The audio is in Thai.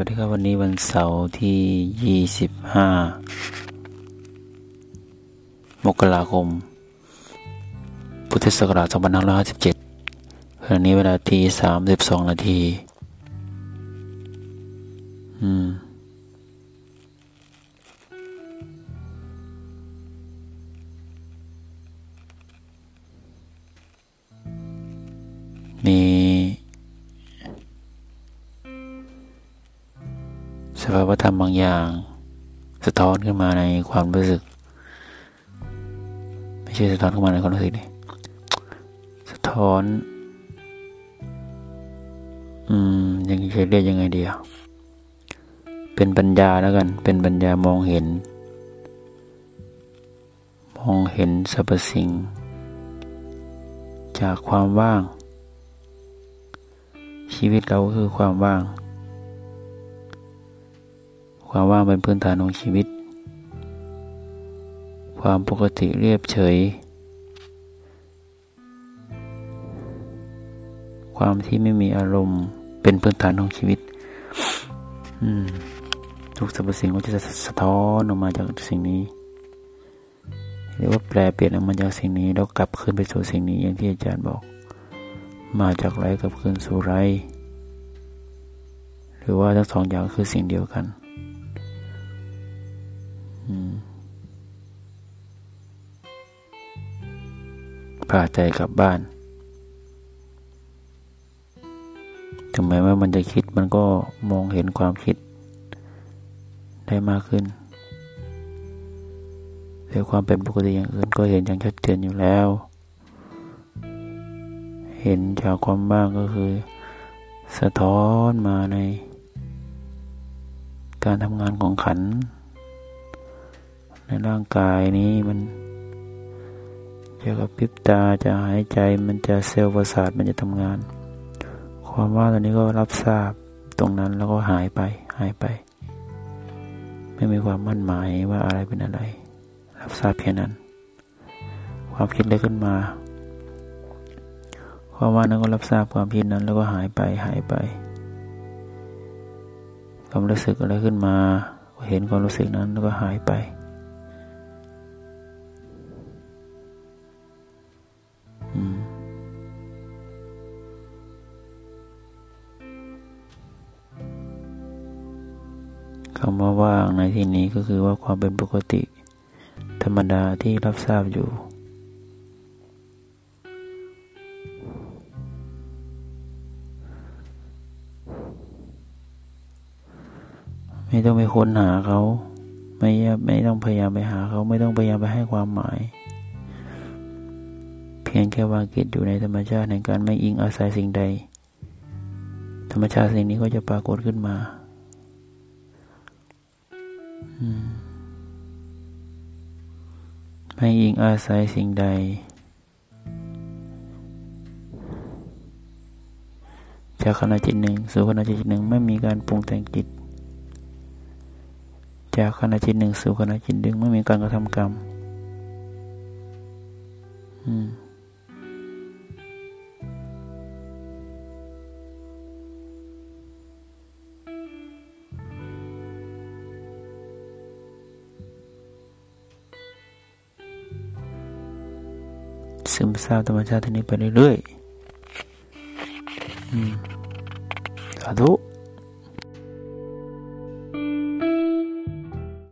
วัสดีครับวันนี้วันเสาร์ที่ 25 มกราคม พุทธศักราช2557เดขณะนี้เวลาที32นาที ภาวธรรมบางอย่าง สะท้อนขึ้นมาในความรู้สึก ไม่ใช่สะท้อนขึ้นมาในความรู้สึกนี่สะท้อน อืม ยังจะเรียกยังไงเดีอะเป็นปัญญาแล้วกัน เป็นปัญญามองเห็น มองเห็นสรรพสิ่ง จากความว่าง ชีวิตเราก็คือความว่าง ความว่างเป็นพื้นฐานของชีวิต ความปกติเรียบเฉย ความที่ไม่มีอารมณ์เป็นพื้นฐานของชีวิตอืมทุกสรรพสิ่งก็จะสะท้อนออกมาจากสิ่งนี้หรือว่าแปลเปลี่ยนออกมาจากสิ่งนี้แล้วกลับคืนไปสู่สิ่งนี้อย่างที่อาจารย์บอก มาจากไรกับคืนสู่ไร หรือว่าทั้งสองอย่างคือสิ่งเดียวกัน พาใจกลับบ้านถึงแม้ว่ามันจะคิดมันก็มองเห็นความคิด ได้มากขึ้นแต่ความเป็นปกติอย่างอื่นก็เห็นอย่างชัดเจนอยู่แล้ว เห็นจากความบ้างก็คือ สะท้อนมาใน การทำงานของขัน ในร่างกายนี้มันจะกระพริบตาจะหายใจมันจะเซลล์ประสาทมันจะทำงาน ความว่าตอนนี้ก็รับทราบตรงนั้นแล้วก็หายไปหายไป ไม่มีความมั่นหมายว่าอะไรเป็นอะไร รับทราบเพียงนั้น ความคิดเลยขึ้นมา ความว่านั้นก็รับทราบความคิดนั้นแล้วก็หายไปหายไป ความรู้สึกอะไรขึ้นมา เห็นความรู้สึกนั้นแล้วก็หายไป คำว่าว่างในที่นี้ก็คือว่าความเป็นปกติ ธรรมดาที่รับทราบอยู่ ไม่ต้องไปค้นหาเขา ไม่ไม่ต้องพยายามไปหาเขา ไม่ต้องพยายามไปให้ความหมาย เพียงแค่วางกิจอยู่ในธรรมชาติในการไม่อิงอาศัยสิ่งใด ธรรมชาติสิ่งนี้ก็จะปรากฏขึ้นมา ไม่อิงอาศัยสิ่งใด จากขณะจิตหนึ่งสู่ขณะจิตหนึ่งไม่มีการปรุงแต่งจิต จากขณะจิตหนึ่งสู่ขณะจิตหนึ่งไม่มีการกระทำกรรม อืม ซึมซาบธรรมชาตินี้ไปเรื่อยๆสาธุ